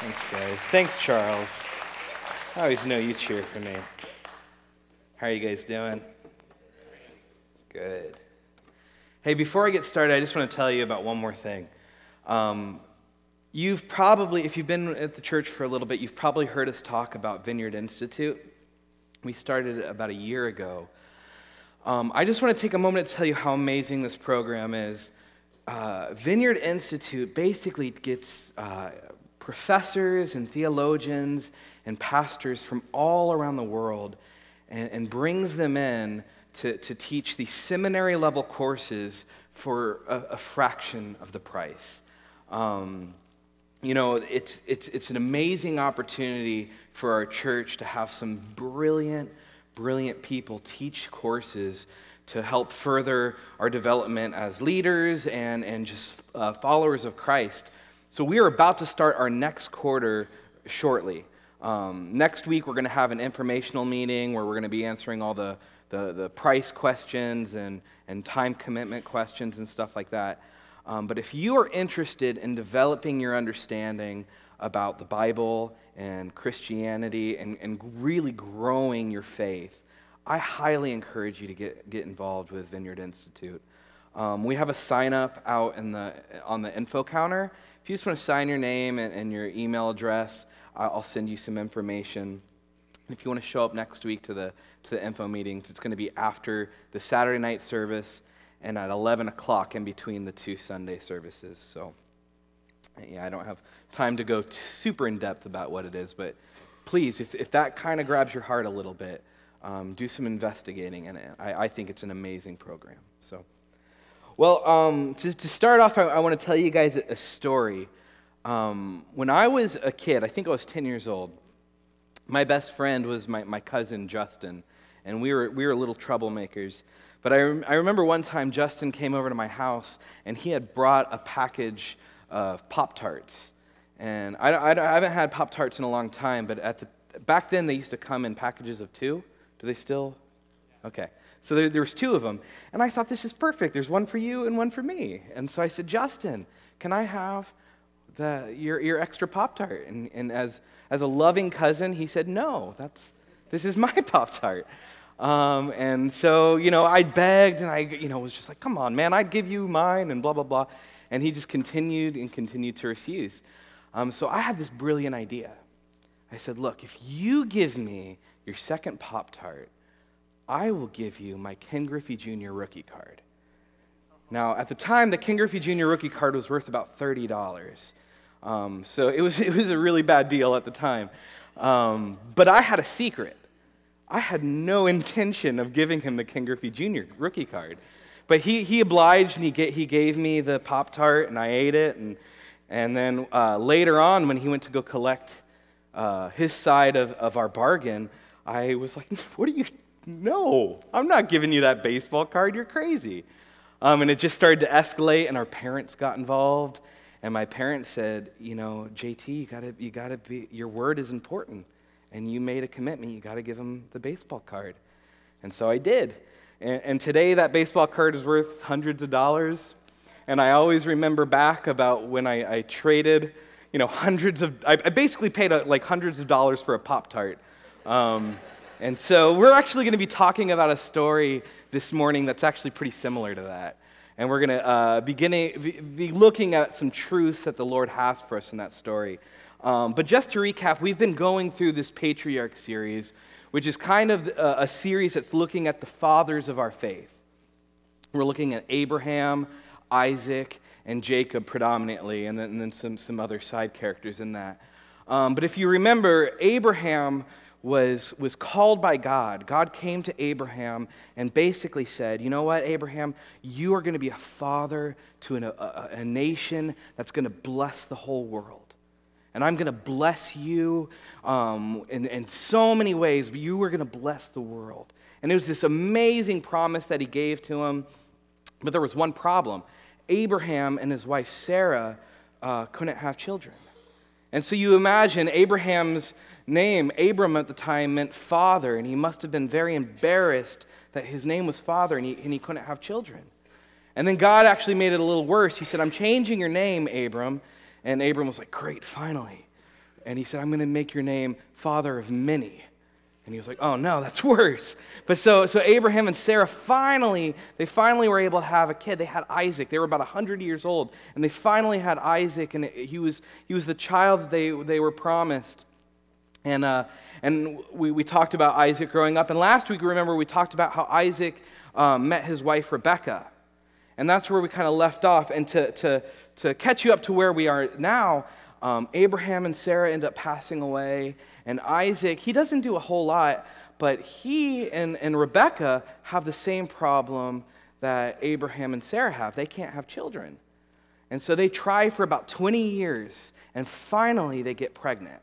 Thanks, guys. Thanks, Charles. I always know you cheer for me. How are you guys doing? Good. Hey, before I get started, I just want to tell you about one more thing. Um, you've probably, if you've been at the church for a little bit, you've probably heard us talk about Vineyard Institute. We started about a year ago. Um, I just want to take a moment to tell you how amazing this program is. Uh, Vineyard Institute basically gets uh, professors and theologians and pastors from all around the world and, and brings them in to, to teach these seminary level courses for a, a fraction of the price. Um, you know, it's, it's, it's an amazing opportunity for our church to have some brilliant, brilliant people teach courses to help further our development as leaders and, and just uh, followers of Christ. So, we are about to start our next quarter shortly. Um, next week, we're going to have an informational meeting where we're going to be answering all the, the, the, price questions and, and time commitment questions and stuff like that. Um, but if you are interested in developing your understanding about the Bible and Christianity and, and really growing your faith, I highly encourage you to get, get involved with Vineyard Institute. Um, we have a sign up out in the, on the info counter. If you just want to sign your name and, and your email address, I'll send you some information. If you want to show up next week to the, to the info meetings, it's going to be after the Saturday night service and at 11 o'clock in between the two Sunday services. So, yeah, I don't have time to go super in depth about what it is, but please, if, if that kind of grabs your heart a little bit, um, do some investigating in it. I, I, think it's an amazing program. So, well, um, to, to, start off, I, I want to tell you guys a, story um, when I was a kid, I think I was 10 years old, my best friend was my, my cousin Justin, and we were, we were little troublemakers. But I, rem- I remember one time Justin came over to my house, and he had brought a package of Pop Tarts. And I, I, I haven't had Pop Tarts in a long time, but at the, back then they used to come in packages of two. Do they still? Okay. So there, there was two of them. And I thought, this is perfect. There's one for you and one for me. And so I said, Justin, can I have the, your, your extra Pop Tart. And, and as, as a loving cousin, he said, No, that's, this is my Pop Tart. Um, and so, you know, I begged and I, you know, was just like, Come on, man, I'd give you mine and blah, blah, blah. And he just continued and continued to refuse. Um, so I had this brilliant idea. I said, Look, if you give me your second Pop Tart, I will give you my Ken Griffey Jr. rookie card. Now, at the time, the Ken Griffey Jr. rookie card was worth about $30. Um, so it was, it was a really bad deal at the time. Um, but I had a secret. I had no intention of giving him the Ken Griffey Jr. rookie card. But he, he obliged and he, get, he gave me the Pop Tart and I ate it. And, and then uh, later on, when he went to go collect uh, his side of, of our bargain, I was like, What are you? No, I'm not giving you that baseball card. You're crazy. Um, and it just started to escalate, and our parents got involved. And my parents said, you know, JT, you gotta, you gotta be, your word is important. And you made a commitment, you gotta give him the baseball card. And so I did. And, and today that baseball card is worth hundreds of dollars. And I always remember back about when I, I traded, you know, hundreds of, I, I basically paid a, uh, like hundreds of dollars for a Pop Tart. Um, and so we're actually going to be talking about a story this morning that's actually pretty similar to that. And we're going to uh, be looking at some truths that the Lord has for us in that story. Um, but just to recap, we've been going through this patriarch series, which is kind of a, a series that's looking at the fathers of our faith. We're looking at Abraham, Isaac, and Jacob predominantly, and then, and then some, some other side characters in that. Um, but if you remember, Abraham was, was called by God. God came to Abraham and basically said, You know what, Abraham? You are going to be a father to an, a, a nation that's going to bless the whole world. And I'm going to bless you um, in, in so many ways, but you are going to bless the world. And it was this amazing promise that he gave to him. But there was one problem Abraham and his wife Sarah uh, couldn't have children. And so you imagine Abraham's name, Abram at the time, meant father, and he must have been very embarrassed that his name was father and he, and he couldn't have children. And then God actually made it a little worse. He said, I'm changing your name, Abram. And Abram was like, Great, finally. and he said, I'm going to make your name father of many. And he was like, oh no, that's worse. But so, so Abraham and Sarah finally, they finally were able to have a kid. They had Isaac. They were about 100 years old. And they finally had Isaac, and he was, he was the child that they, they were promised. And, uh, and we, we talked about Isaac growing up. And last week, remember, we talked about how Isaac um, met his wife, Rebecca. And that's where we kind of left off. And to, to, to catch you up to where we are now, um, Abraham and Sarah end up passing away, and Isaac, he doesn't do a whole lot, but he and, and Rebecca have the same problem that Abraham and Sarah have. They can't have children. And so they try for about 20 years, and finally they get pregnant.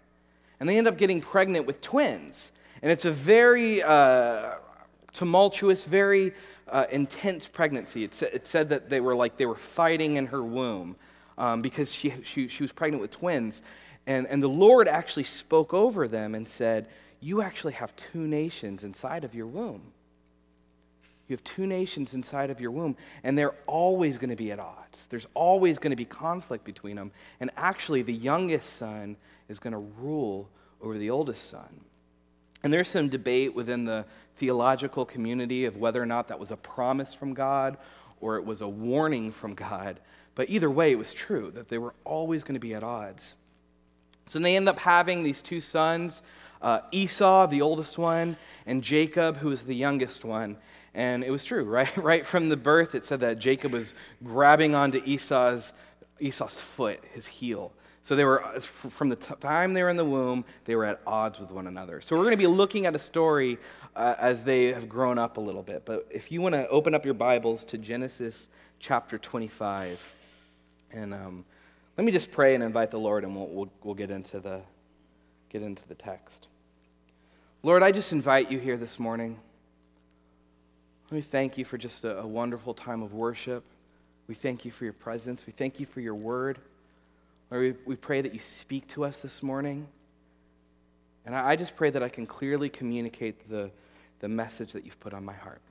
And they end up getting pregnant with twins. And it's a very uh, tumultuous, very uh, intense pregnancy. It, it said that they were like they were fighting in her womb um, because she, she, she was pregnant with twins. And, and the Lord actually spoke over them and said, You actually have two nations inside of your womb. You have two nations inside of your womb, and they're always going to be at odds. There's always going to be conflict between them. And actually, the youngest son is going to rule over the oldest son. And there's some debate within the theological community of whether or not that was a promise from God or it was a warning from God. But either way, it was true that they were always going to be at odds. So they end up having these two sons uh, Esau, the oldest one, and Jacob, who was the youngest one. And it was true, right? Right from the birth, it said that Jacob was grabbing onto Esau's, Esau's foot, his heel. So they were, from the time they were in the womb, they were at odds with one another. So we're going to be looking at a story uh, as they have grown up a little bit. But if you want to open up your Bibles to Genesis chapter 25. And um, let me just pray and invite the Lord, and we'll, we'll, we'll get, into the, get into the text. Lord, I just invite you here this morning. Let me thank you for just a, a wonderful time of worship. We thank you for your presence. We thank you for your word. Lord, we, we pray that you speak to us this morning. And I, I just pray that I can clearly communicate the, the message that you've put on my heart.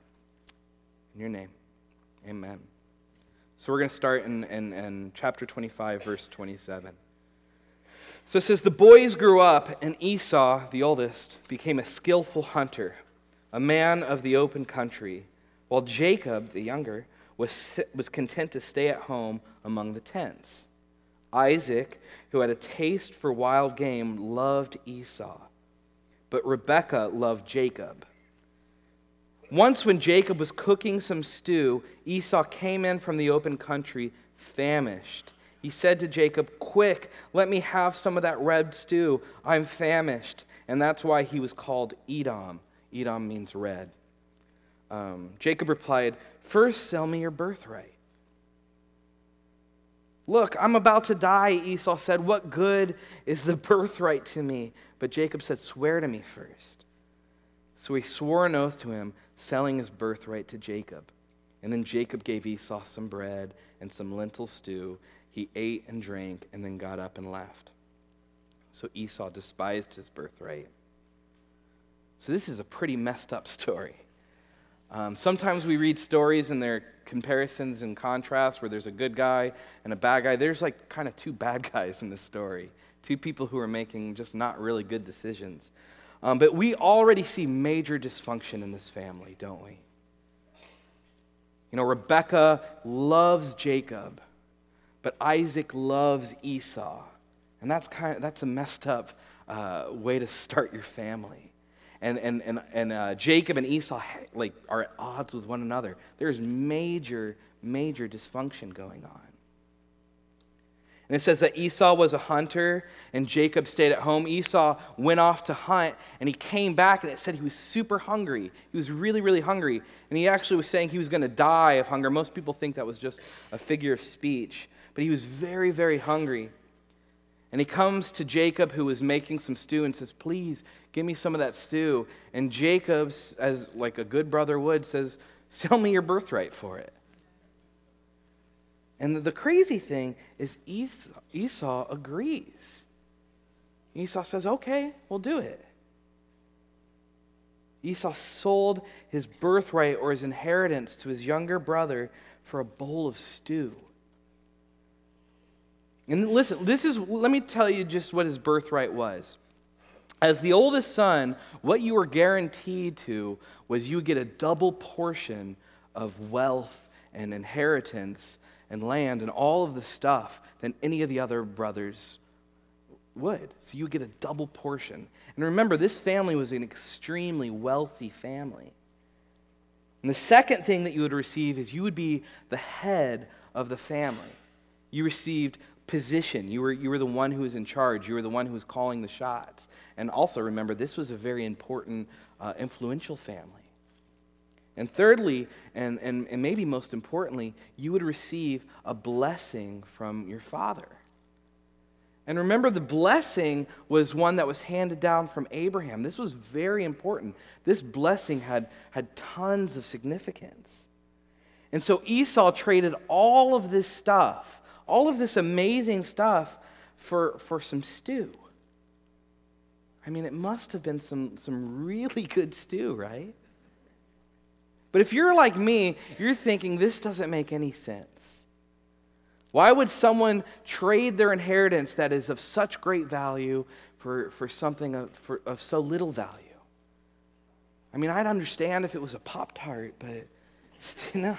In your name, amen. So we're going to start in, in, in chapter 25, verse 27. So it says, The boys grew up, and Esau, the oldest, became a skillful hunter, a man of the open country, while Jacob, the younger, was, was content to stay at home among the tents. Isaac, who had a taste for wild game, loved Esau, but Rebekah loved Jacob. Once, when Jacob was cooking some stew, Esau came in from the open country, famished. He said to Jacob, Quick, let me have some of that red stew. I'm famished. And that's why he was called Edom. Edom means red. Um, Jacob replied, First, sell me your birthright. Look, I'm about to die, Esau said. What good is the birthright to me? But Jacob said, Swear to me first. So he swore an oath to him selling his birthright to Jacob. And then Jacob gave Esau some bread and some lentil stew. He ate and drank and then got up and left. So Esau despised his birthright. So this is a pretty messed up story. Um, sometimes we read stories and their comparisons and contrasts where there's a good guy and a bad guy. There's like kind of two bad guys in this story, two people who are making just not really good decisions. Um, but we already see major dysfunction in this family, don't we? You know, Rebecca loves Jacob, but Isaac loves Esau. And that's kind of that's a messed up uh, way to start your family. And, and, and, and uh, Jacob and Esau like, are at odds with one another. There's major, major dysfunction going on. And it says that Esau was a hunter and Jacob stayed at home. Esau went off to hunt and he came back and it said he was super hungry. He was really, really hungry. And he actually was saying he was going to die of hunger. Most people think that was just a figure of speech. But he was very, very hungry. And he comes to Jacob, who was making some stew, and says, Please give me some of that stew. And Jacob, as like a good brother would, says, Sell me your birthright for it. And the crazy thing is, Esau, Esau agrees. Esau says, Okay, we'll do it. Esau sold his birthright or his inheritance to his younger brother for a bowl of stew. And listen, this is, let me tell you just what his birthright was. As the oldest son, what you were guaranteed to was you would get a double portion of wealth and inheritance and land and all of the stuff than any of the other brothers would. So you get a double portion. And remember, this family was an extremely wealthy family. And the second thing that you would receive is you would be the head of the family. You received position. You were, you were the one who was in charge. You were the one who was calling the shots. And also remember, this was a very important, uh, influential family. And thirdly, and, and, and maybe most importantly, you would receive a blessing from your father. And remember, the blessing was one that was handed down from Abraham. This was very important. This blessing had, had tons of significance. And so Esau traded all of this stuff, all of this amazing stuff, for, for some stew. I mean, it must have been some, some really good stew, right? But if you're like me, you're thinking, this doesn't make any sense. Why would someone trade their inheritance that is of such great value for, for something of, for, of so little value? I mean, I'd understand if it was a Pop Tart, but you know.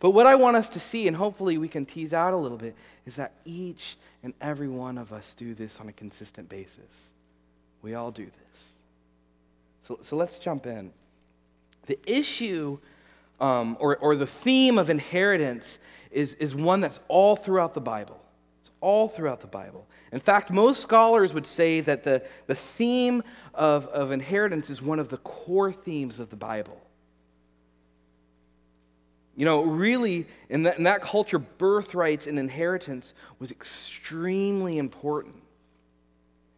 But what I want us to see, and hopefully we can tease out a little bit, is that each and every one of us do this on a consistent basis. We all do this. So, so let's jump in. The issue um, or, or the theme of inheritance is, is one that's all throughout the Bible. It's all throughout the Bible. In fact, most scholars would say that the, the theme of, of inheritance is one of the core themes of the Bible. You know, really, in that, in that culture, birthrights and inheritance was extremely important.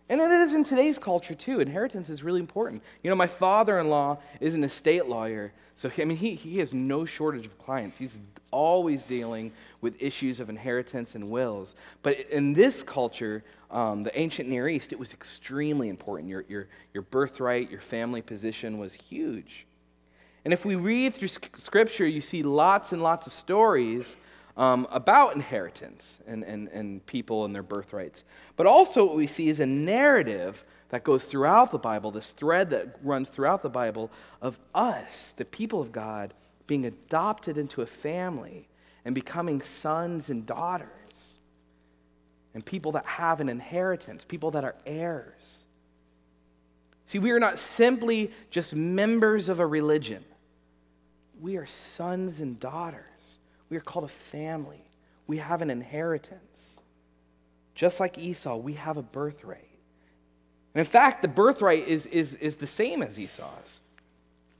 And it is in today's culture too. Inheritance is really important. You know, my father in law is an estate lawyer. So, I mean, he, he has no shortage of clients. He's always dealing with issues of inheritance and wills. But in this culture, um, the ancient Near East, it was extremely important. Your, your, your birthright, your family position was huge. And if we read through Scripture, you see lots and lots of stories um, about inheritance and, and, and people and their birthrights. But also, what we see is a narrative that goes throughout the Bible, this thread that runs throughout the Bible of us, the people of God, being adopted into a family and becoming sons and daughters, and people that have an inheritance, people that are heirs. See, we are not simply just members of a religion, we are sons and daughters we are called a family. We have an inheritance. Just like Esau, we have a birthright. And in fact, the birthright is, is, is the same as Esau's.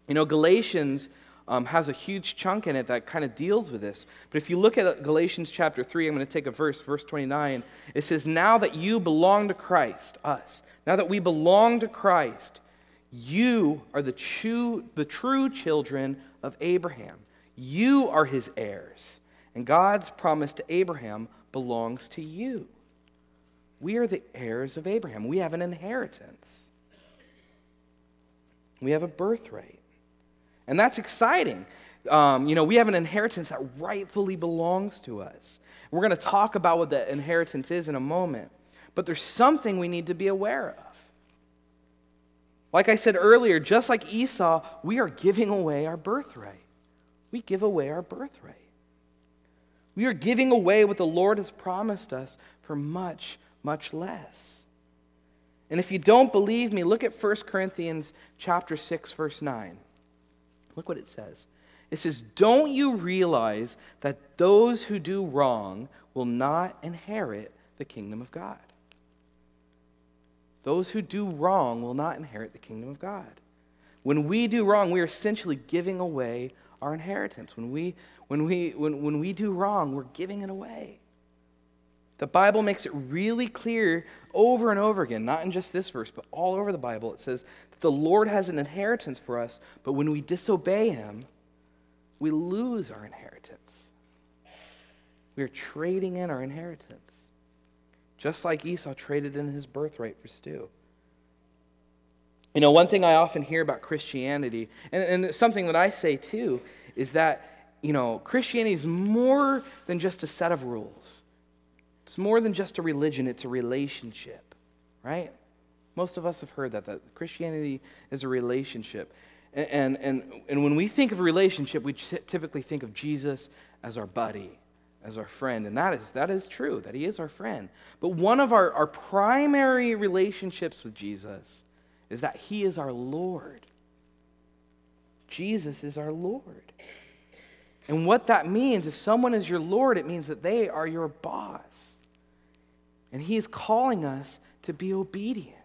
You know, Galatians um, has a huge chunk in it that kind of deals with this. But if you look at Galatians chapter 3, I'm going to take a verse, verse 29. It says, Now that you belong to Christ, us, now that we belong to Christ, you are the true, the true children of Abraham. You are his heirs, and God's promise to Abraham belongs to you. We are the heirs of Abraham. We have an inheritance, we have a birthright. And that's exciting. Um, you know, we have an inheritance that rightfully belongs to us. We're going to talk about what that inheritance is in a moment. But there's something we need to be aware of. Like I said earlier, just like Esau, we are giving away our birthright we give away our birthright. We are giving away what the Lord has promised us for much, much less. And if you don't believe me, look at 1 Corinthians chapter 6 verse 9. Look what it says. It says, "Don't you realize that those who do wrong will not inherit the kingdom of God?" Those who do wrong will not inherit the kingdom of God. When we do wrong, we are essentially giving away our inheritance. When we, when we, when, when we do wrong, we're giving it away. The Bible makes it really clear over and over again, not in just this verse, but all over the Bible. It says that the Lord has an inheritance for us, but when we disobey Him, we lose our inheritance. We are trading in our inheritance, just like Esau traded in his birthright for stew. You know, one thing I often hear about Christianity, and, and it's something that I say too, is that, you know, Christianity is more than just a set of rules. It's more than just a religion, it's a relationship, right? Most of us have heard that, that Christianity is a relationship. And, and, and, and when we think of a relationship, we typically think of Jesus as our buddy, as our friend. And that is, that is true, that he is our friend. But one of our, our primary relationships with Jesus is that he is our Lord. Jesus is our Lord. And what that means, if someone is your Lord, it means that they are your boss. And he is calling us to be obedient.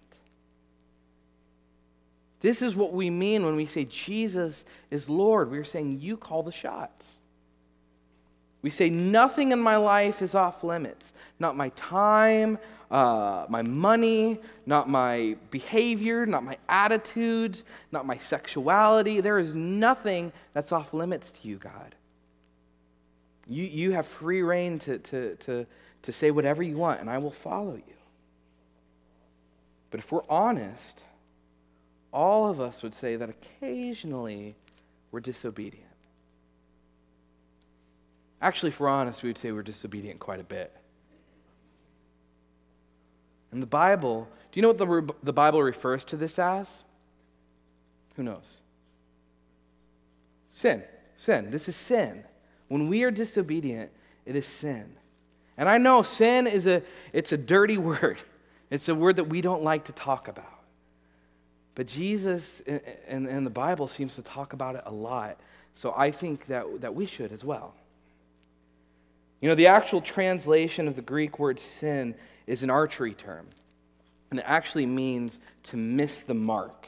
This is what we mean when we say Jesus is Lord. We're saying, You call the shots. We say, Nothing in my life is off limits. Not my time, uh, my money, not my behavior, not my attitudes, not my sexuality. There is nothing that's off limits to you, God. You, you have free reign to, to, to, to say whatever you want, and I will follow you. But if we're honest, all of us would say that occasionally we're disobedient. Actually, if we're honest, we would say we're disobedient quite a bit. And the Bible, do you know what the, the Bible refers to this as? Who knows? Sin. Sin. This is sin. When we are disobedient, it is sin. And I know sin is a it's a dirty word. It's a word that we don't like to talk about. But Jesus and, and the Bible seems to talk about it a lot. So I think that, that we should as well. You know, the actual translation of the Greek word sin is an archery term, and it actually means to miss the mark.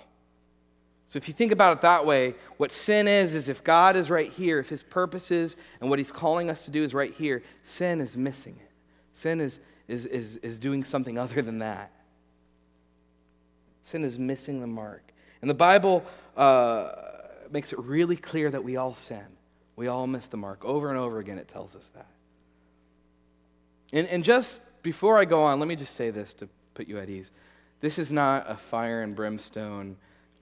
So if you think about it that way, what sin is, is if God is right here, if his purposes and what he's calling us to do is right here, sin is missing it. Sin is, is, is, is doing something other than that. Sin is missing the mark. And the Bible uh, makes it really clear that we all sin. We all miss the mark. Over and over again, it tells us that. And, and just before I go on, let me just say this to put you at ease. This is not a fire and brimstone,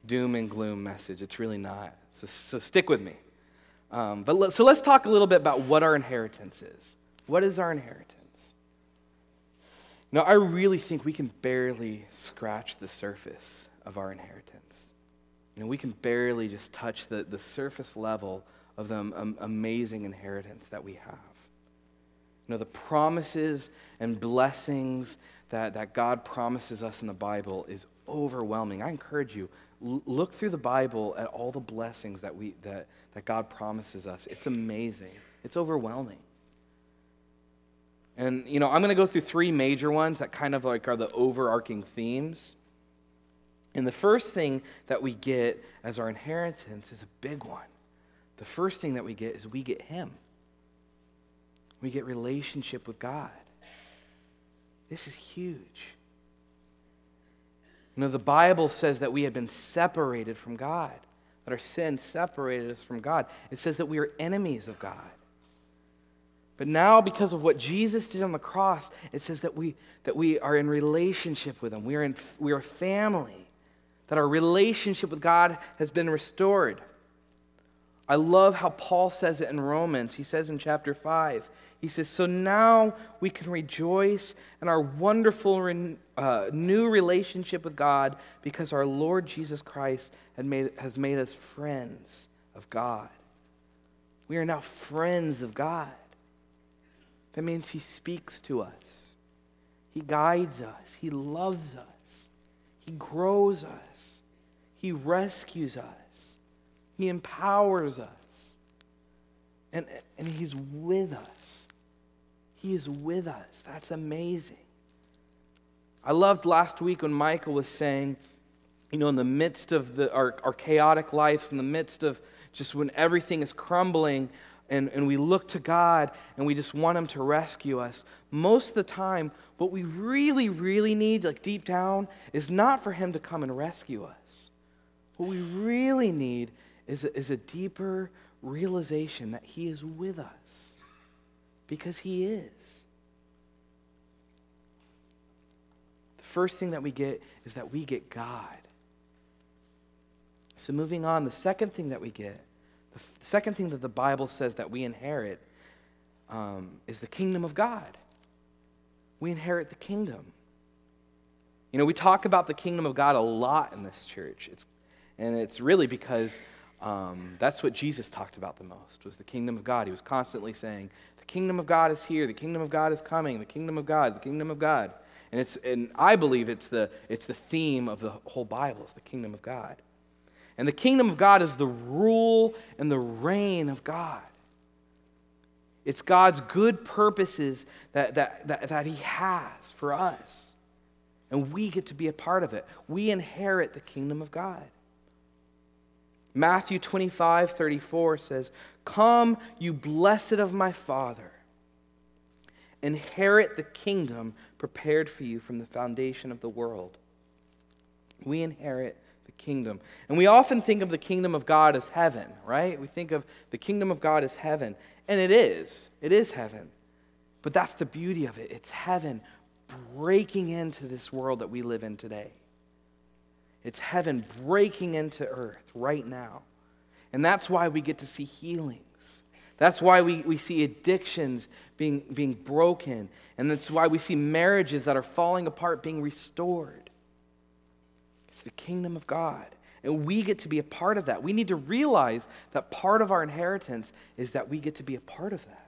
doom and gloom message. It's really not. So, so stick with me. Um, but let, so let's talk a little bit about what our inheritance is. What is our inheritance? Now, I really think we can barely scratch the surface of our inheritance. You know, we can barely just touch the, the surface level of the um, amazing inheritance that we have. You know, the promises and blessings that, that God promises us in the Bible is overwhelming. I encourage you, l- look through the Bible at all the blessings that, we, that, that God promises us. It's amazing, it's overwhelming. And, you know, I'm going to go through three major ones that kind of like are the overarching themes. And the first thing that we get as our inheritance is a big one. The first thing that we get is we get Him. We get relationship with God. This is huge. You know, the Bible says that we have been separated from God, that our sin separated us from God. It says that we are enemies of God. But now, because of what Jesus did on the cross, it says that we, that we are in relationship with Him. We are, in, we are family, that our relationship with God has been restored. I love how Paul says it in Romans. He says in chapter 5, he says, So now we can rejoice in our wonderful uh, new relationship with God because our Lord Jesus Christ made, has made us friends of God. We are now friends of God. That means He speaks to us, He guides us, He loves us, He grows us, He rescues us, He empowers us, and, and He's with us. He is with us. That's amazing. I loved last week when Michael was saying, you know, in the midst of the, our, our chaotic lives, in the midst of just when everything is crumbling, and, and we look to God and we just want Him to rescue us, most of the time, what we really, really need, like deep down, is not for Him to come and rescue us. What we really need is a, is a deeper realization that He is with us because He is. The first thing that we get is that we get God. So, moving on, the second thing that we get the second thing that the Bible says that we inherit um, is the kingdom of God. we inherit the kingdom. You know, we talk about the kingdom of God a lot in this church. It's, and it's really because um, that's what Jesus talked about the most, was the kingdom of God. He was constantly saying, the kingdom of God is here, the kingdom of God is coming, the kingdom of God, the kingdom of God. And, it's, and I believe it's the, it's the theme of the whole Bible, is the kingdom of God. And the kingdom of God is the rule and the reign of God. It's God's good purposes that, that, that, that He has for us. And we get to be a part of it. We inherit the kingdom of God. Matthew 25, 34 says, Come, you blessed of my Father, inherit the kingdom prepared for you from the foundation of the world. We inherit the kingdom. And we often think of the kingdom of God as heaven, right? We think of the kingdom of God as heaven. And it is. It is heaven. But that's the beauty of it. It's heaven breaking into this world that we live in today. It's heaven breaking into earth right now. And that's why we get to see healings. That's why we, we see addictions being, being broken. And that's why we see marriages that are falling apart being restored. It's the kingdom of God. And we get to be a part of that. We need to realize that part of our inheritance is that we get to be a part of that.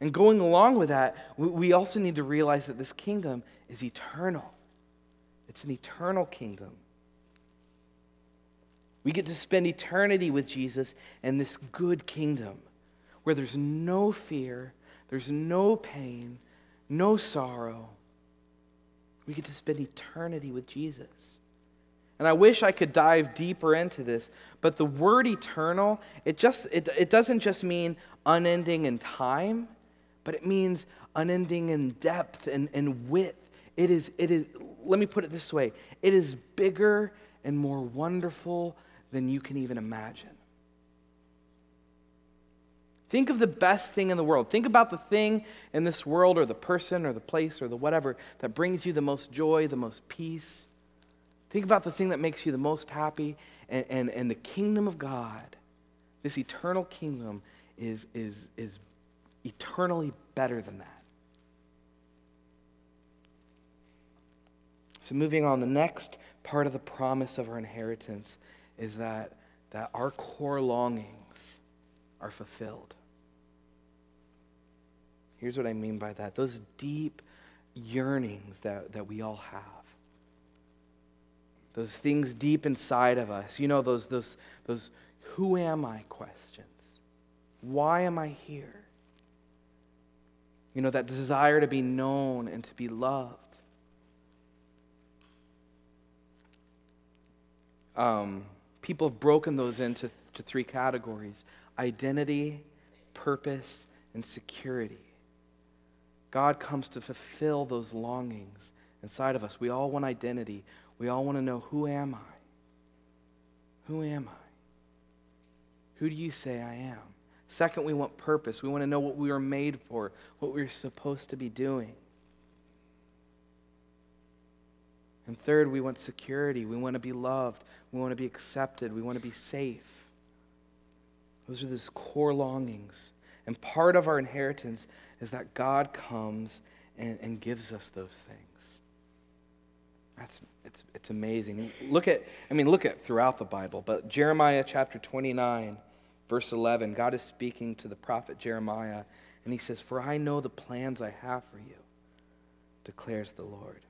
And going along with that, we also need to realize that this kingdom is eternal. It's an eternal kingdom. We get to spend eternity with Jesus in this good kingdom where there's no fear, there's no pain, no sorrow. We get to spend eternity with Jesus. And I wish I could dive deeper into this, but the word eternal, it just it, it doesn't just mean unending in time, but it means unending in depth and, and width. It is, it is, let me put it this way it is bigger and more wonderful than you can even imagine. Think of the best thing in the world. Think about the thing in this world, or the person, or the place, or the whatever that brings you the most joy, the most peace. Think about the thing that makes you the most happy. And, and, and the kingdom of God, this eternal kingdom, is, is, is eternally better than that. So, moving on, the next part of the promise of our inheritance is that, that our core longings are fulfilled. Here's what I mean by that those deep yearnings that, that we all have. Those things deep inside of us. You know, those, those, those who am I questions. Why am I here? You know, that desire to be known and to be loved. Um, people have broken those into to three categories identity, purpose, and security. God comes to fulfill those longings inside of us. We all want identity. We all want to know who am I? Who am I? Who do you say I am? Second, we want purpose. We want to know what we were made for, what we we're supposed to be doing. And third, we want security. We want to be loved. We want to be accepted. We want to be safe. Those are those core longings. And part of our inheritance is that God comes and, and gives us those things. That's, it's, it's amazing. Look at, I mean, look at throughout the Bible, but Jeremiah chapter 29, verse 11, God is speaking to the prophet Jeremiah, and he says, For I know the plans I have for you, declares the Lord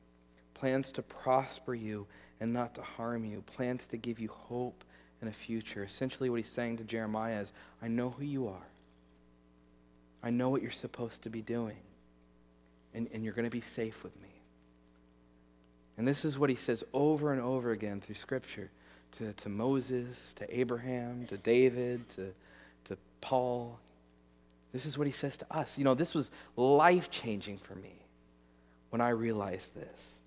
plans to prosper you and not to harm you, plans to give you hope and a future. Essentially, what he's saying to Jeremiah is, I know who you are. I know what you're supposed to be doing. And, and you're going to be safe with me. And this is what he says over and over again through Scripture to, to Moses, to Abraham, to David, to, to Paul. This is what he says to us. You know, this was life changing for me when I realized this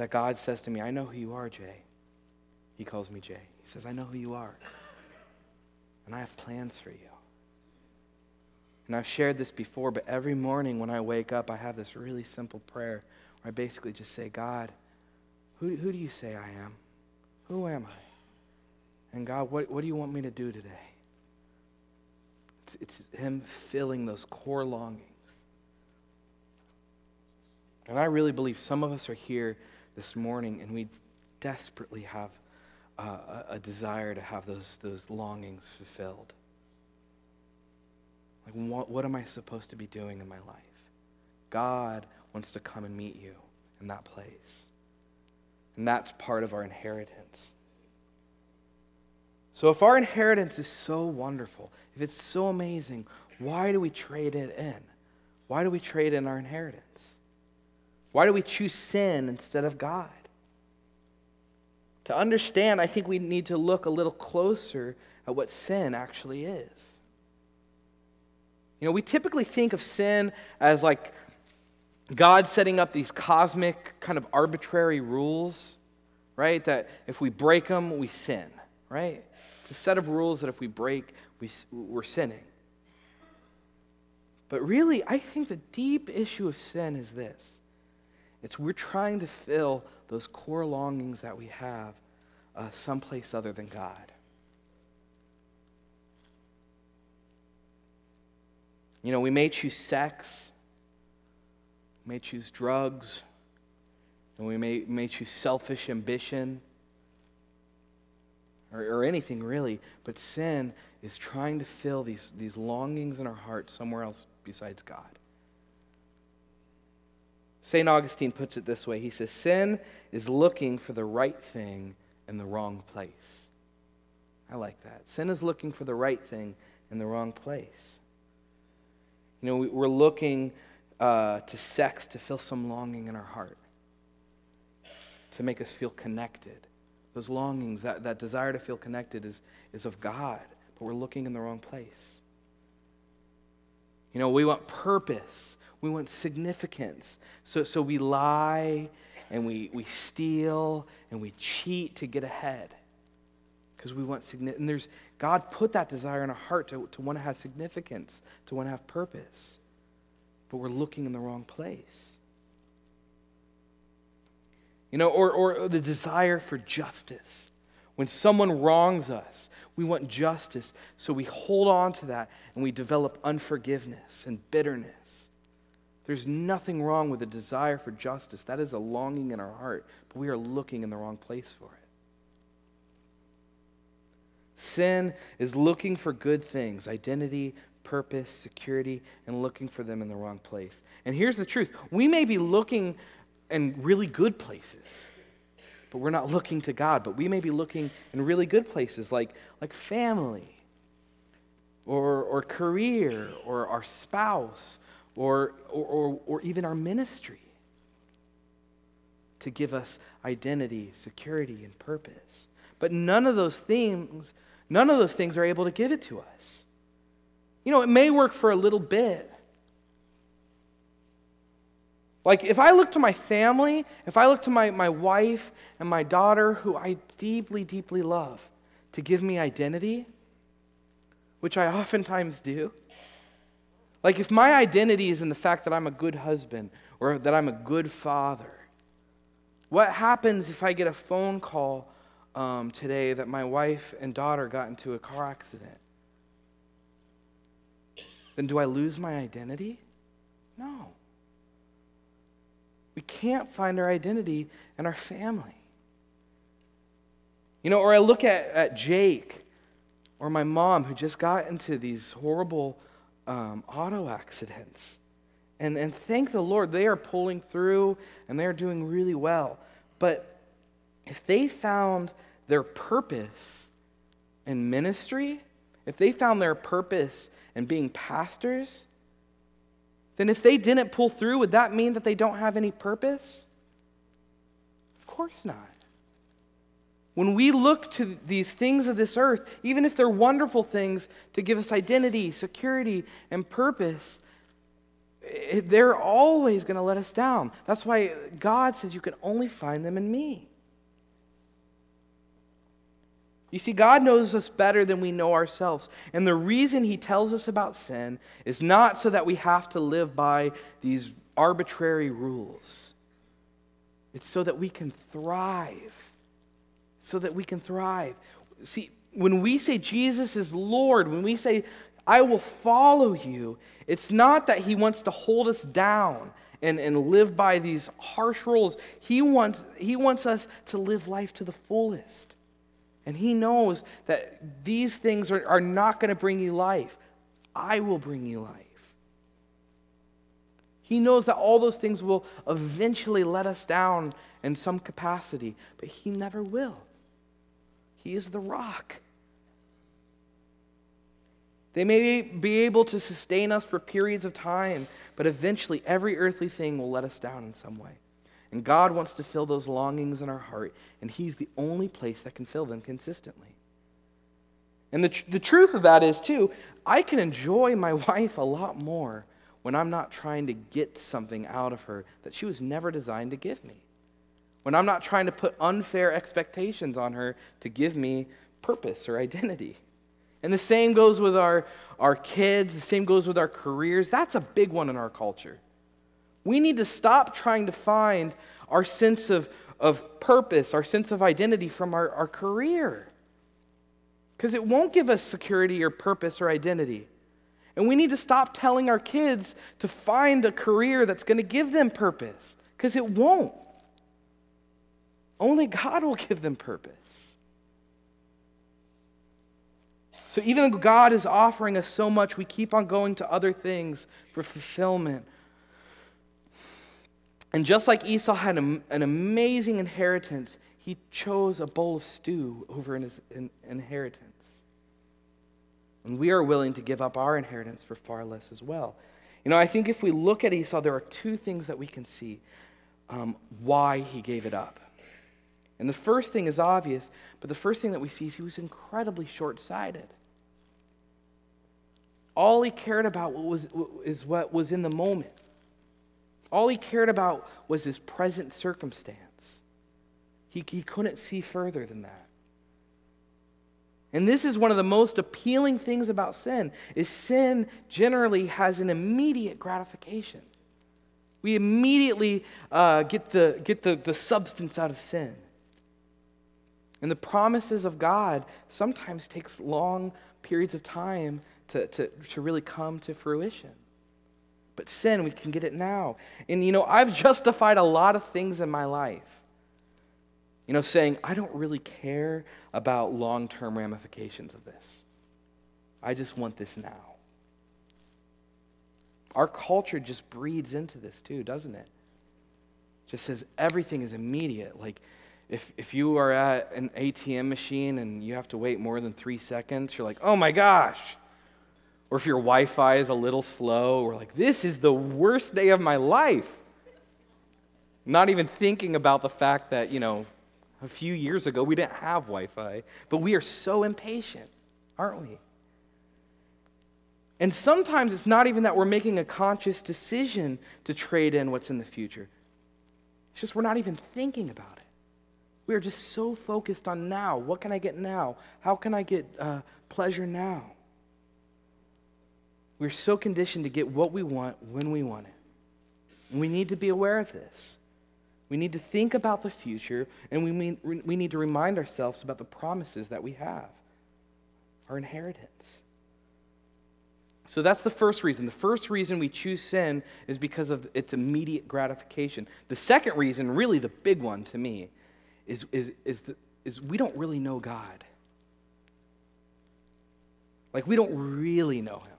that God says to me, I know who you are, Jay. He calls me Jay. He says, I know who you are. And I have plans for you. And I've shared this before, but every morning when I wake up, I have this really simple prayer where I basically just say, God, who, who do you say I am? Who am I? And God, what, what do you want me to do today? It's, it's Him filling those core longings. And I really believe some of us are here this morning and we desperately have a, a desire to have those, those longings fulfilled. Like, what, what am I supposed to be doing in my life? God wants to come and meet you in that place. And that's part of our inheritance. So, if our inheritance is so wonderful, if it's so amazing, why do we trade it in? Why do we trade in our inheritance? Why do we choose sin instead of God? To understand, I think we need to look a little closer at what sin actually is. You know, we typically think of sin as like God setting up these cosmic, kind of arbitrary rules, right? That if we break them, we sin, right? It's a set of rules that if we break, we, we're sinning. But really, I think the deep issue of sin is this it's we're trying to fill those core longings that we have uh, someplace other than God. You know, we may choose sex, we may choose drugs, and we may, may choose selfish ambition or, or anything really, but sin is trying to fill these, these longings in our heart somewhere else besides God. St. Augustine puts it this way He says, Sin is looking for the right thing in the wrong place. I like that. Sin is looking for the right thing in the wrong place. You know, we're looking uh, to sex to fill some longing in our heart, to make us feel connected. Those longings, that, that desire to feel connected is, is of God, but we're looking in the wrong place. You know, we want purpose, we want significance. So, so we lie and we, we steal and we cheat to get ahead because we want significance. And there's, God put that desire in our heart to, to want to have significance, to want to have purpose. But we're looking in the wrong place. You know, or, or the desire for justice. When someone wrongs us, we want justice, so we hold on to that and we develop unforgiveness and bitterness. There's nothing wrong with a desire for justice. That is a longing in our heart, but we are looking in the wrong place for it. Sin is looking for good things identity, purpose, security, and looking for them in the wrong place. And here's the truth we may be looking in really good places, but we're not looking to God. But we may be looking in really good places like, like family, or, or career, or our spouse, or, or, or, or even our ministry to give us identity, security, and purpose. But none of those things None of those things are able to give it to us. You know, it may work for a little bit. Like, if I look to my family, if I look to my, my wife and my daughter, who I deeply, deeply love, to give me identity, which I oftentimes do, like, if my identity is in the fact that I'm a good husband or that I'm a good father, what happens if I get a phone call um, today that my wife and daughter got into a car accident, then do I lose my identity? No. We can't find our identity in our family. You know, or I look at, at Jake or my mom who just got into these horrible um, auto accidents. And, and thank the Lord, they are pulling through and they're doing really well. But if they found their purpose in ministry, if they found their purpose in being pastors, then if they didn't pull through, would that mean that they don't have any purpose? Of course not. When we look to these things of this earth, even if they're wonderful things to give us identity, security, and purpose, they're always going to let us down. That's why God says you can only find them in me. You see, God knows us better than we know ourselves. And the reason He tells us about sin is not so that we have to live by these arbitrary rules, it's so that we can thrive. So that we can thrive. See, when we say Jesus is Lord, when we say, I will follow you. It's not that he wants to hold us down and, and live by these harsh rules. He wants, he wants us to live life to the fullest. And he knows that these things are, are not going to bring you life. I will bring you life. He knows that all those things will eventually let us down in some capacity, but He never will. He is the rock. They may be able to sustain us for periods of time, but eventually every earthly thing will let us down in some way. And God wants to fill those longings in our heart, and He's the only place that can fill them consistently. And the, tr- the truth of that is, too, I can enjoy my wife a lot more when I'm not trying to get something out of her that she was never designed to give me. When I'm not trying to put unfair expectations on her to give me purpose or identity. And the same goes with our, our kids, the same goes with our careers. That's a big one in our culture. We need to stop trying to find our sense of, of purpose, our sense of identity from our, our career. Because it won't give us security or purpose or identity. And we need to stop telling our kids to find a career that's going to give them purpose, because it won't. Only God will give them purpose. So even though God is offering us so much, we keep on going to other things for fulfillment. And just like Esau had an amazing inheritance, he chose a bowl of stew over his inheritance. And we are willing to give up our inheritance for far less as well. You know, I think if we look at Esau, there are two things that we can see um, why he gave it up. And the first thing is obvious, but the first thing that we see is he was incredibly short sighted. All he cared about was, is what was in the moment. All he cared about was his present circumstance. He, he couldn't see further than that. And this is one of the most appealing things about sin is sin generally has an immediate gratification. We immediately uh, get, the, get the, the substance out of sin. And the promises of God sometimes takes long periods of time to, to, to really come to fruition. But sin, we can get it now. And you know, I've justified a lot of things in my life you know, saying, I don't really care about long term ramifications of this. I just want this now. Our culture just breeds into this too, doesn't it? Just says everything is immediate. Like, if, if you are at an ATM machine and you have to wait more than three seconds, you're like, oh my gosh. Or if your Wi Fi is a little slow, we're like, this is the worst day of my life. Not even thinking about the fact that, you know, a few years ago, we didn't have Wi Fi, but we are so impatient, aren't we? And sometimes it's not even that we're making a conscious decision to trade in what's in the future. It's just we're not even thinking about it. We are just so focused on now. What can I get now? How can I get uh, pleasure now? We're so conditioned to get what we want when we want it. We need to be aware of this. We need to think about the future, and we, mean, we need to remind ourselves about the promises that we have, our inheritance. So that's the first reason. The first reason we choose sin is because of its immediate gratification. The second reason, really the big one to me, is, is, is, the, is we don't really know God. Like, we don't really know Him.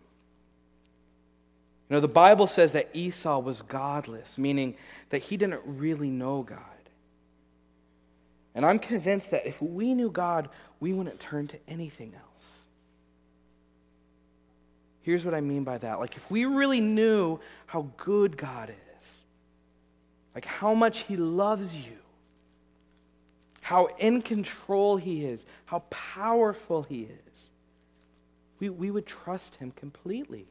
You know, the Bible says that Esau was godless, meaning that he didn't really know God. And I'm convinced that if we knew God, we wouldn't turn to anything else. Here's what I mean by that. Like, if we really knew how good God is, like how much He loves you, how in control He is, how powerful He is, we, we would trust Him completely.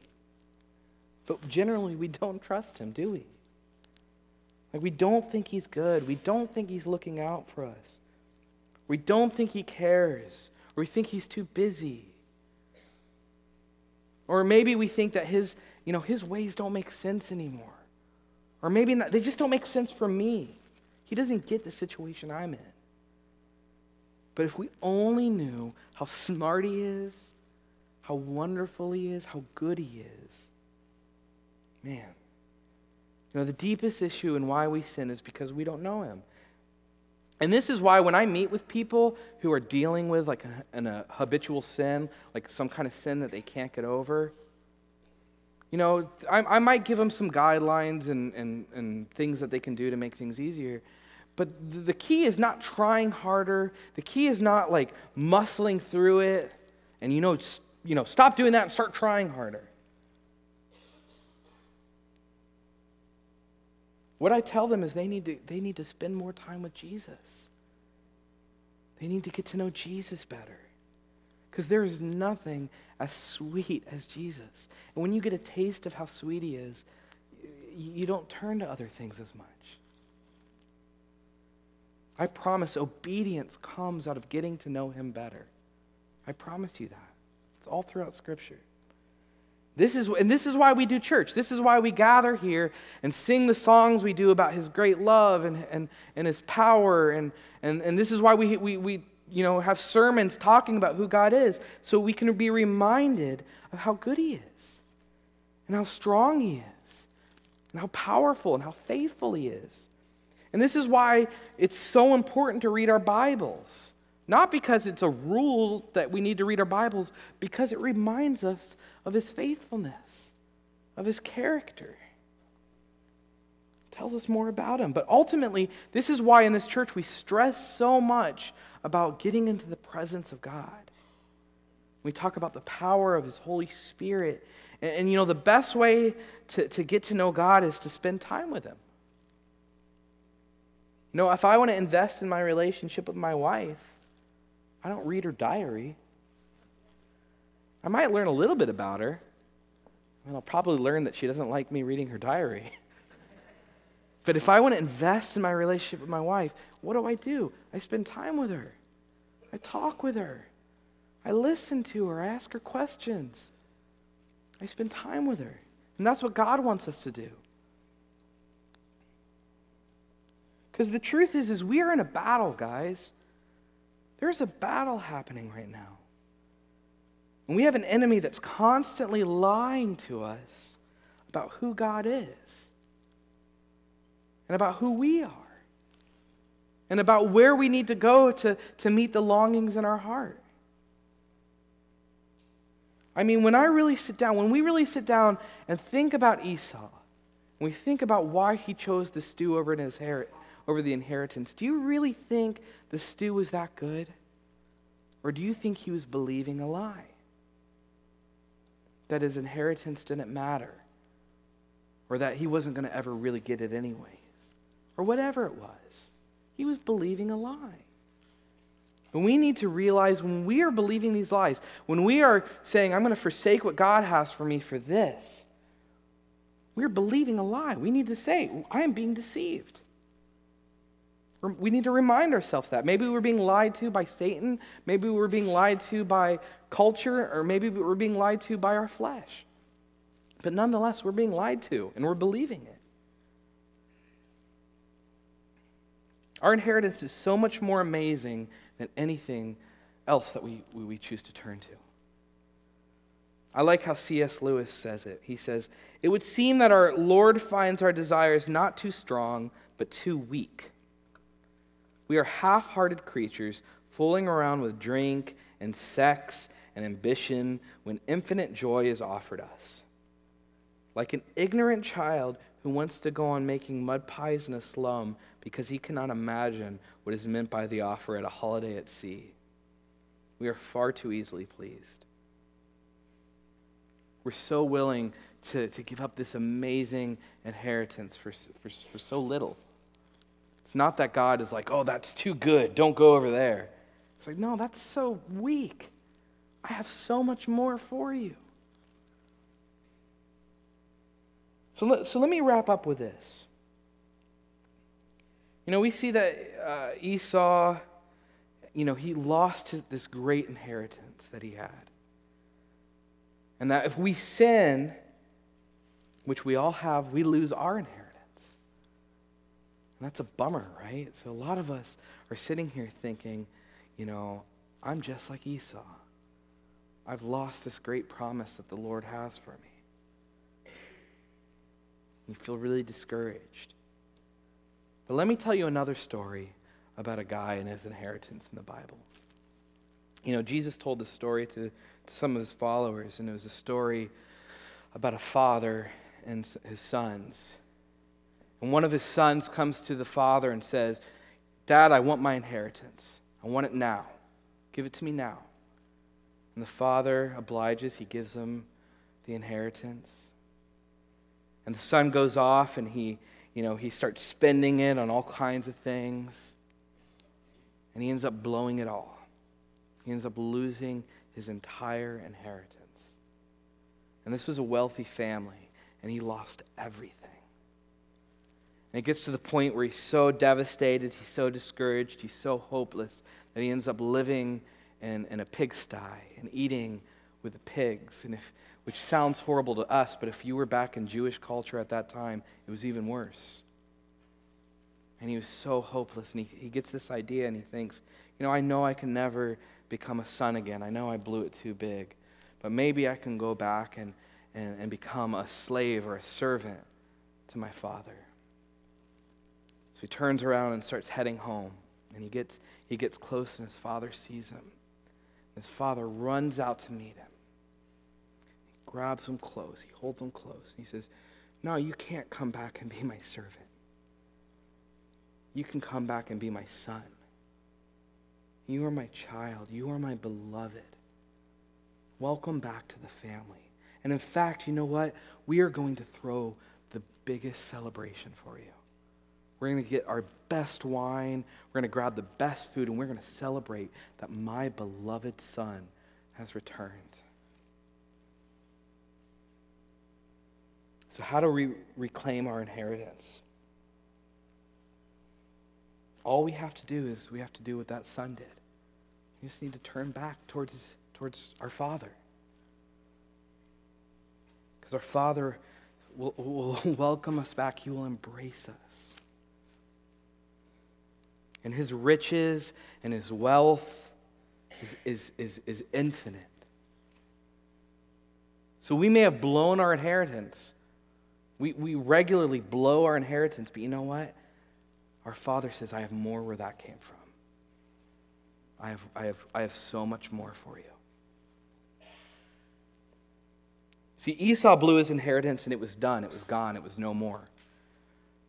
But generally, we don't trust him, do we? Like, we don't think he's good. We don't think he's looking out for us. We don't think he cares. Or we think he's too busy. Or maybe we think that his, you know, his ways don't make sense anymore. Or maybe not, they just don't make sense for me. He doesn't get the situation I'm in. But if we only knew how smart he is, how wonderful He is, how good He is. Man. You know, the deepest issue and why we sin is because we don't know Him. And this is why when I meet with people who are dealing with like a, an, a habitual sin, like some kind of sin that they can't get over, you know, I, I might give them some guidelines and, and, and things that they can do to make things easier. But the, key is not trying harder. The key is not like muscling through it and, you know, you know, stop doing that and start trying harder. What I tell them is they need to, they need to spend more time with Jesus. They need to get to know Jesus better. Because there is nothing as sweet as Jesus. And when you get a taste of how sweet he is, you don't turn to other things as much. I promise obedience comes out of getting to know him better. I promise you that. It's all throughout Scripture. This is, and this is why we do church. This is why we gather here and sing the songs we do about his great love and, and, and his power. And, and, and this is why we, we, we you know, have sermons talking about who God is, so we can be reminded of how good he is, and how strong he is, and how powerful and how faithful he is. And this is why it's so important to read our Bibles. Not because it's a rule that we need to read our Bibles, because it reminds us of his faithfulness, of his character. It tells us more about him. But ultimately, this is why in this church we stress so much about getting into the presence of God. We talk about the power of his Holy Spirit. And, and you know, the best way to, to get to know God is to spend time with him. Know, if I want to invest in my relationship with my wife, I don't read her diary. I might learn a little bit about her. And I'll probably learn that she doesn't like me reading her diary. but if I want to invest in my relationship with my wife, what do I do? I spend time with her. I talk with her. I listen to her. I ask her questions. I spend time with her. And that's what God wants us to do. Because the truth is, is we are in a battle, guys. There's a battle happening right now. And we have an enemy that's constantly lying to us about who God is and about who we are and about where we need to go to, to meet the longings in our heart. I mean, when I really sit down, when we really sit down and think about Esau, we think about why he chose the stew over in his hair, over the inheritance, do you really think the stew was that good? Or do you think he was believing a lie? That his inheritance didn't matter? Or that he wasn't going to ever really get it anyways? Or whatever it was. He was believing a lie. And we need to realize when we are believing these lies, when we are saying, I'm going to forsake what God has for me for this, we're believing a lie. We need to say, I am being deceived. We need to remind ourselves that. Maybe we're being lied to by Satan. Maybe we're being lied to by culture, or maybe we're being lied to by our flesh. But nonetheless, we're being lied to, and we're believing it. Our inheritance is so much more amazing than anything else that we, we choose to turn to. I like how C.S. Lewis says it. He says, It would seem that our Lord finds our desires not too strong, but too weak. We are half hearted creatures fooling around with drink and sex and ambition when infinite joy is offered us. Like an ignorant child who wants to go on making mud pies in a slum because he cannot imagine what is meant by the offer at a holiday at sea. We are far too easily pleased. We're so willing to, to give up this amazing inheritance for, for, for so little. It's not that God is like, oh, that's too good. Don't go over there. It's like, no, that's so weak. I have so much more for you. So let, so let me wrap up with this. You know, we see that uh, Esau, you know, he lost his, this great inheritance that he had. And that if we sin, which we all have, we lose our inheritance. And that's a bummer, right? So a lot of us are sitting here thinking, you know, I'm just like Esau. I've lost this great promise that the Lord has for me. You feel really discouraged. But let me tell you another story about a guy and his inheritance in the Bible. You know, Jesus told this story to, to some of his followers, and it was a story about a father and his sons. And one of his sons comes to the father and says, Dad, I want my inheritance. I want it now. Give it to me now. And the father obliges, he gives him the inheritance. And the son goes off and he you know, he starts spending it on all kinds of things. And he ends up blowing it all. He ends up losing his entire inheritance. And this was a wealthy family, and he lost everything. And it gets to the point where he's so devastated, he's so discouraged, he's so hopeless that he ends up living in, in a pigsty and eating with the pigs. And if, which sounds horrible to us, but if you were back in Jewish culture at that time, it was even worse. And he was so hopeless. And he, he gets this idea and he thinks, you know, I know I can never become a son again. I know I blew it too big. But maybe I can go back and, and, and become a slave or a servant to my father. So he turns around and starts heading home. And he gets, he gets close, and his father sees him. His father runs out to meet him He grabs him close. He holds him close. And He says, No, you can't come back and be my servant. You can come back and be my son. You are my child. You are my beloved. Welcome back to the family. And in fact, you know what? We are going to throw the biggest celebration for you. We're going to get our best wine. We're going to grab the best food, and we're going to celebrate that my beloved son has returned. So, how do we reclaim our inheritance? All we have to do is we have to do what that son did. We just need to turn back towards, towards our Father. Because our Father will, will welcome us back, He will embrace us. And His riches and His wealth is, is, is, is infinite. So we may have blown our inheritance we, we regularly blow our inheritance, but you know what? Our Father says, I have more where that came from. I have, I have, I have so much more for you. See, Esau blew his inheritance and it was done. It was gone. It was no more.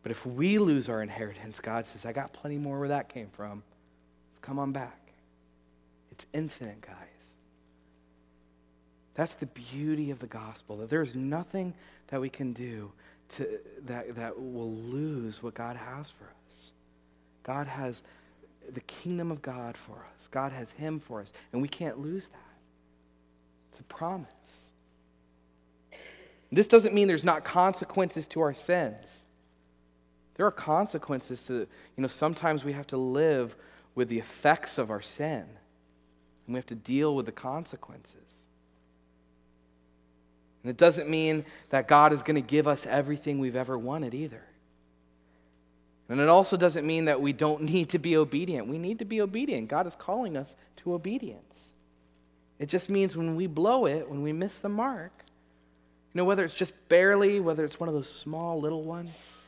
But if we lose our inheritance, God says, I got plenty more where that came from. Let's come on back. It's infinite, guys. That's the beauty of the gospel, that there's nothing that we can do to, that, that will lose what God has for us. God has the kingdom of God for us, God has Him for us, and we can't lose that. It's a promise. This doesn't mean there's not consequences to our sins. There are consequences to, you know, sometimes we have to live with the effects of our sin, and we have to deal with the consequences. And it doesn't mean that God is going to give us everything we've ever wanted either. And it also doesn't mean that we don't need to be obedient. We need to be obedient. God is calling us to obedience. It just means when we blow it, when we miss the mark, you know, whether it's just barely, whether it's one of those small little ones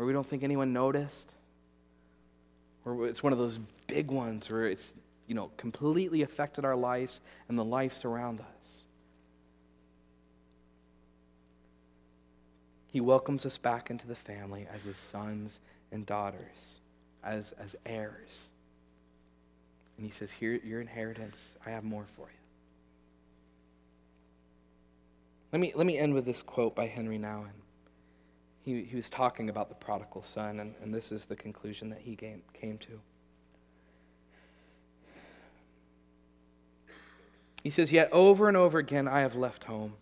where we don't think anyone noticed, or it's one of those big ones where it's, you know, completely affected our lives and the lives around us. He welcomes us back into the family as his sons and daughters, as, as heirs. And he says, Here, your inheritance, I have more for you. Let me, let me end with this quote by Henri Nouwen. He, he was talking about the prodigal son, and, and this is the conclusion that he came, came to. He says, Yet over and over again I have left home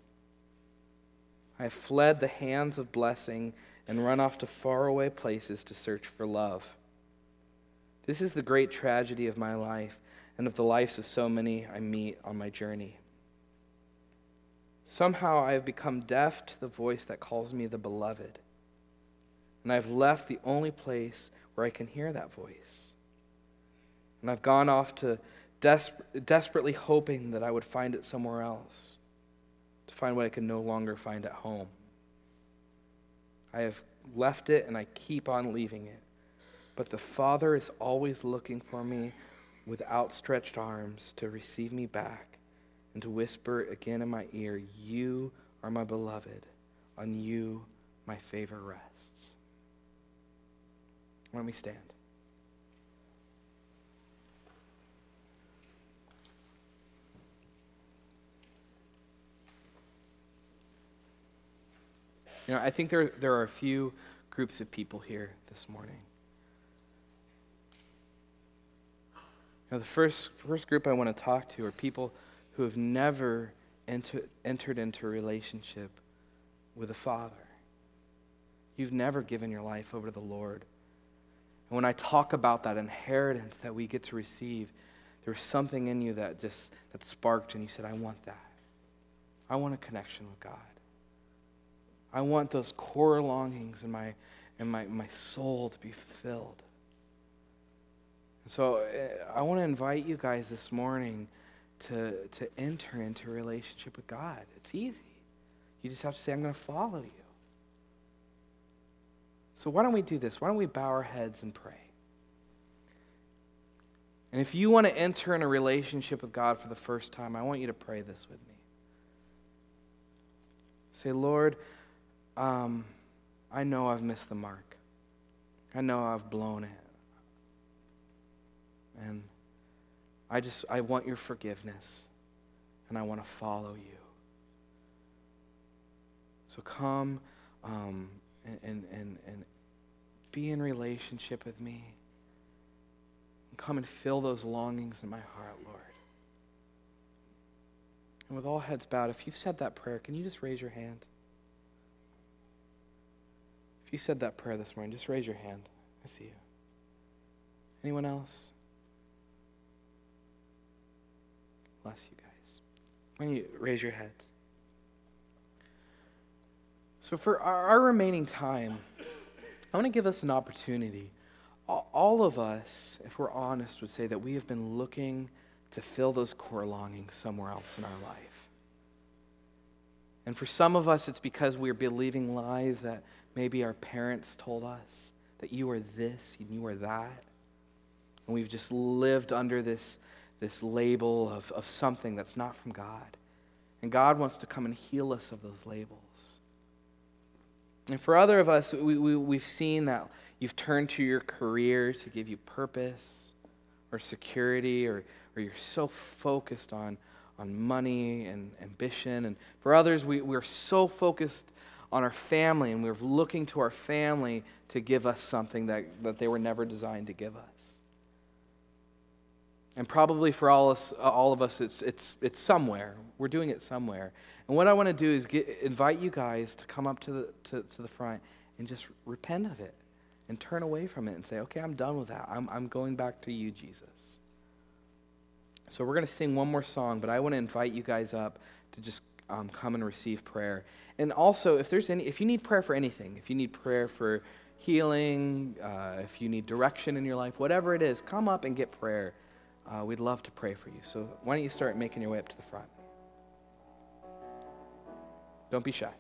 I have fled the hands of blessing and run off to faraway places to search for love. This is the great tragedy of my life and of the lives of so many I meet on my journey. Somehow I have become deaf to the voice that calls me the beloved, and I've left the only place where I can hear that voice. And I've gone off to, desper- desperately hoping that I would find it somewhere else, to find what I can no longer find at home. I have left it and I keep on leaving it. But the Father is always looking for me with outstretched arms to receive me back and to whisper again in my ear, You are my beloved. On you my favor rests. Don't we stand? You know, I think there, there are a few groups of people here this morning. You know, the first, first group I want to talk to are people who have never enter, entered into a relationship with a Father. You've never given your life over to the Lord. And when I talk about that inheritance that we get to receive, there was something in you that just that sparked and you said, I want that. I want a connection with God. I want those core longings in my, in my, my soul to be fulfilled. So eh, I want to invite you guys this morning to, to enter into a relationship with God. It's easy. You just have to say, I'm going to follow you. So why don't we do this? Why don't we bow our heads and pray? And if you want to enter in a relationship with God for the first time, I want you to pray this with me. Say, Lord, um, I know I've missed the mark. I know I've blown it. And I just, I want your forgiveness. And I want to follow you. So come um, and, and, and, and be in relationship with me. And come and fill those longings in my heart, Lord. And with all heads bowed, if you've said that prayer, can you just raise your hand? If you said that prayer this morning, just raise your hand. I see you. Anyone else? Bless you guys. Don't you raise your heads? So, for our, remaining time, I want to give us an opportunity. All of us, if we're honest, would say that we have been looking to fill those core longings somewhere else in our life. And for some of us, it's because we're believing lies that maybe our parents told us that you are this and you are that. And we've just lived under this, this label of, of something that's not from God. And God wants to come and heal us of those labels. And for other of us, we, we, we've seen that you've turned to your career to give you purpose or security, or, or you're so focused on, on money and ambition. And for others, we, we're so focused on our family, and we're looking to our family to give us something that, that they were never designed to give us. And probably for all, us, all of us, it's, it's, it's somewhere. We're doing it somewhere. And what I want to do is get, invite you guys to come up to the, to, to the front and just repent of it and turn away from it and say, okay, I'm done with that. I'm, I'm going back to you, Jesus. So we're going to sing one more song, but I want to invite you guys up to just um, come and receive prayer. And also, if there's any, if you need prayer for anything, if you need prayer for healing, uh, if you need direction in your life, whatever it is, come up and get prayer. Uh, we'd love to pray for you. So why don't you start making your way up to the front? Don't be shy.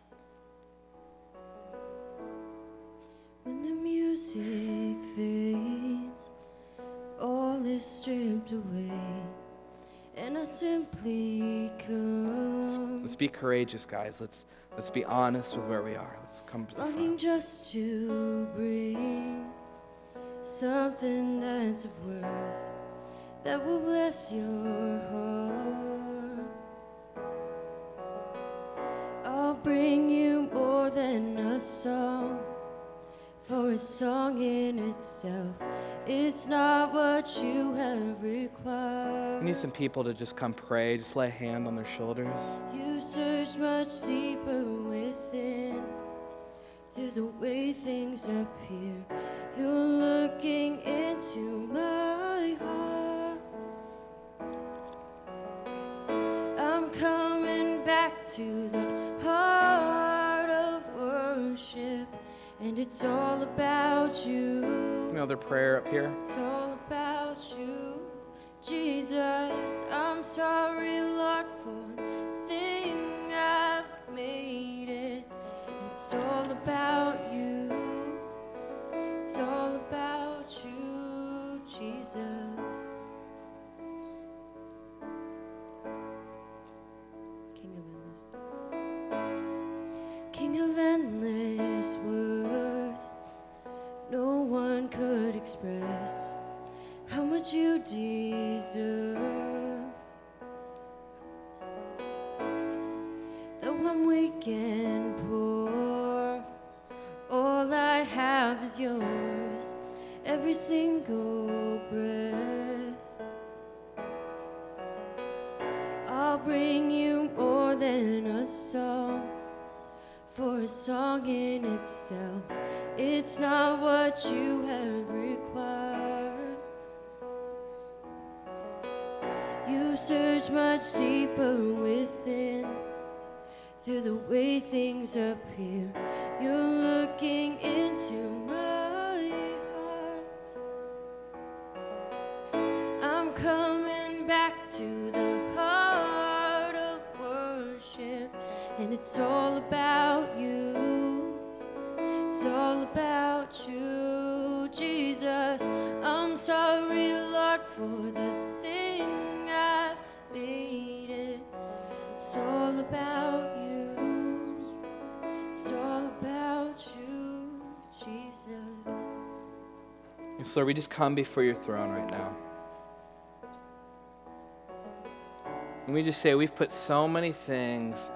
When the music fades, all is stripped away and I simply come. Let's be courageous, guys. Let's let's be honest with where we are. Let's come to the Longing front. just to bring something that's of worth that will bless your heart. I'll bring you more than a song, for a song in itself. It's not what you have required. We need some people to just come pray. Just lay a hand on their shoulders. You search much deeper within through the way things appear. You're looking into my heart. To the heart of worship, and it's all about you. Another prayer up here. It's all about things appear, And so, Lord, we just come before your throne right now. And we just say, we've put so many things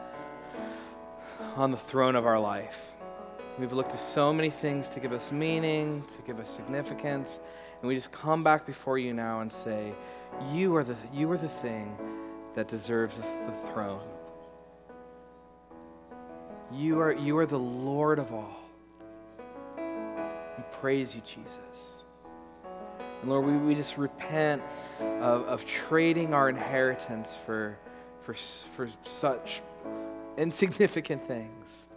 on the throne of our life. We've looked to so many things to give us meaning, to give us significance, and we just come back before you now and say, You are the, you are the thing that deserves the, throne. You are, you are the Lord of all. Praise you, Jesus. And Lord, we, we just repent of, of trading our inheritance for, for, for such insignificant things.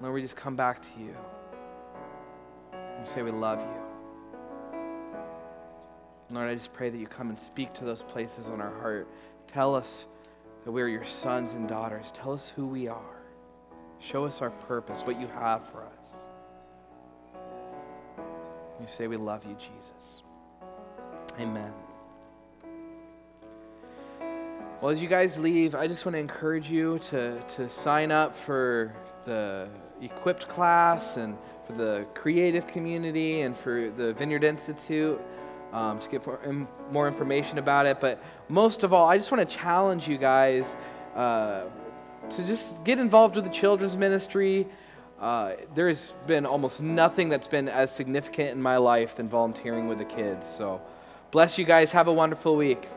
Lord, we just come back to you and say we love you. Lord, I just pray that you come and speak to those places in our heart. Tell us that we are your sons and daughters. Tell us who we are. Show us our purpose, what you have for us. We say we love you, Jesus. Amen. Well, as you guys leave, I just want to encourage you to, to sign up for the Equipped class and for the creative community and for the Vineyard Institute um, to get more, information about it. But most of all, I just want to challenge you guys uh, to just get involved with the children's ministry. Uh, there's been almost nothing that's been as significant in my life than volunteering with the kids. So, bless you guys. Have a wonderful week.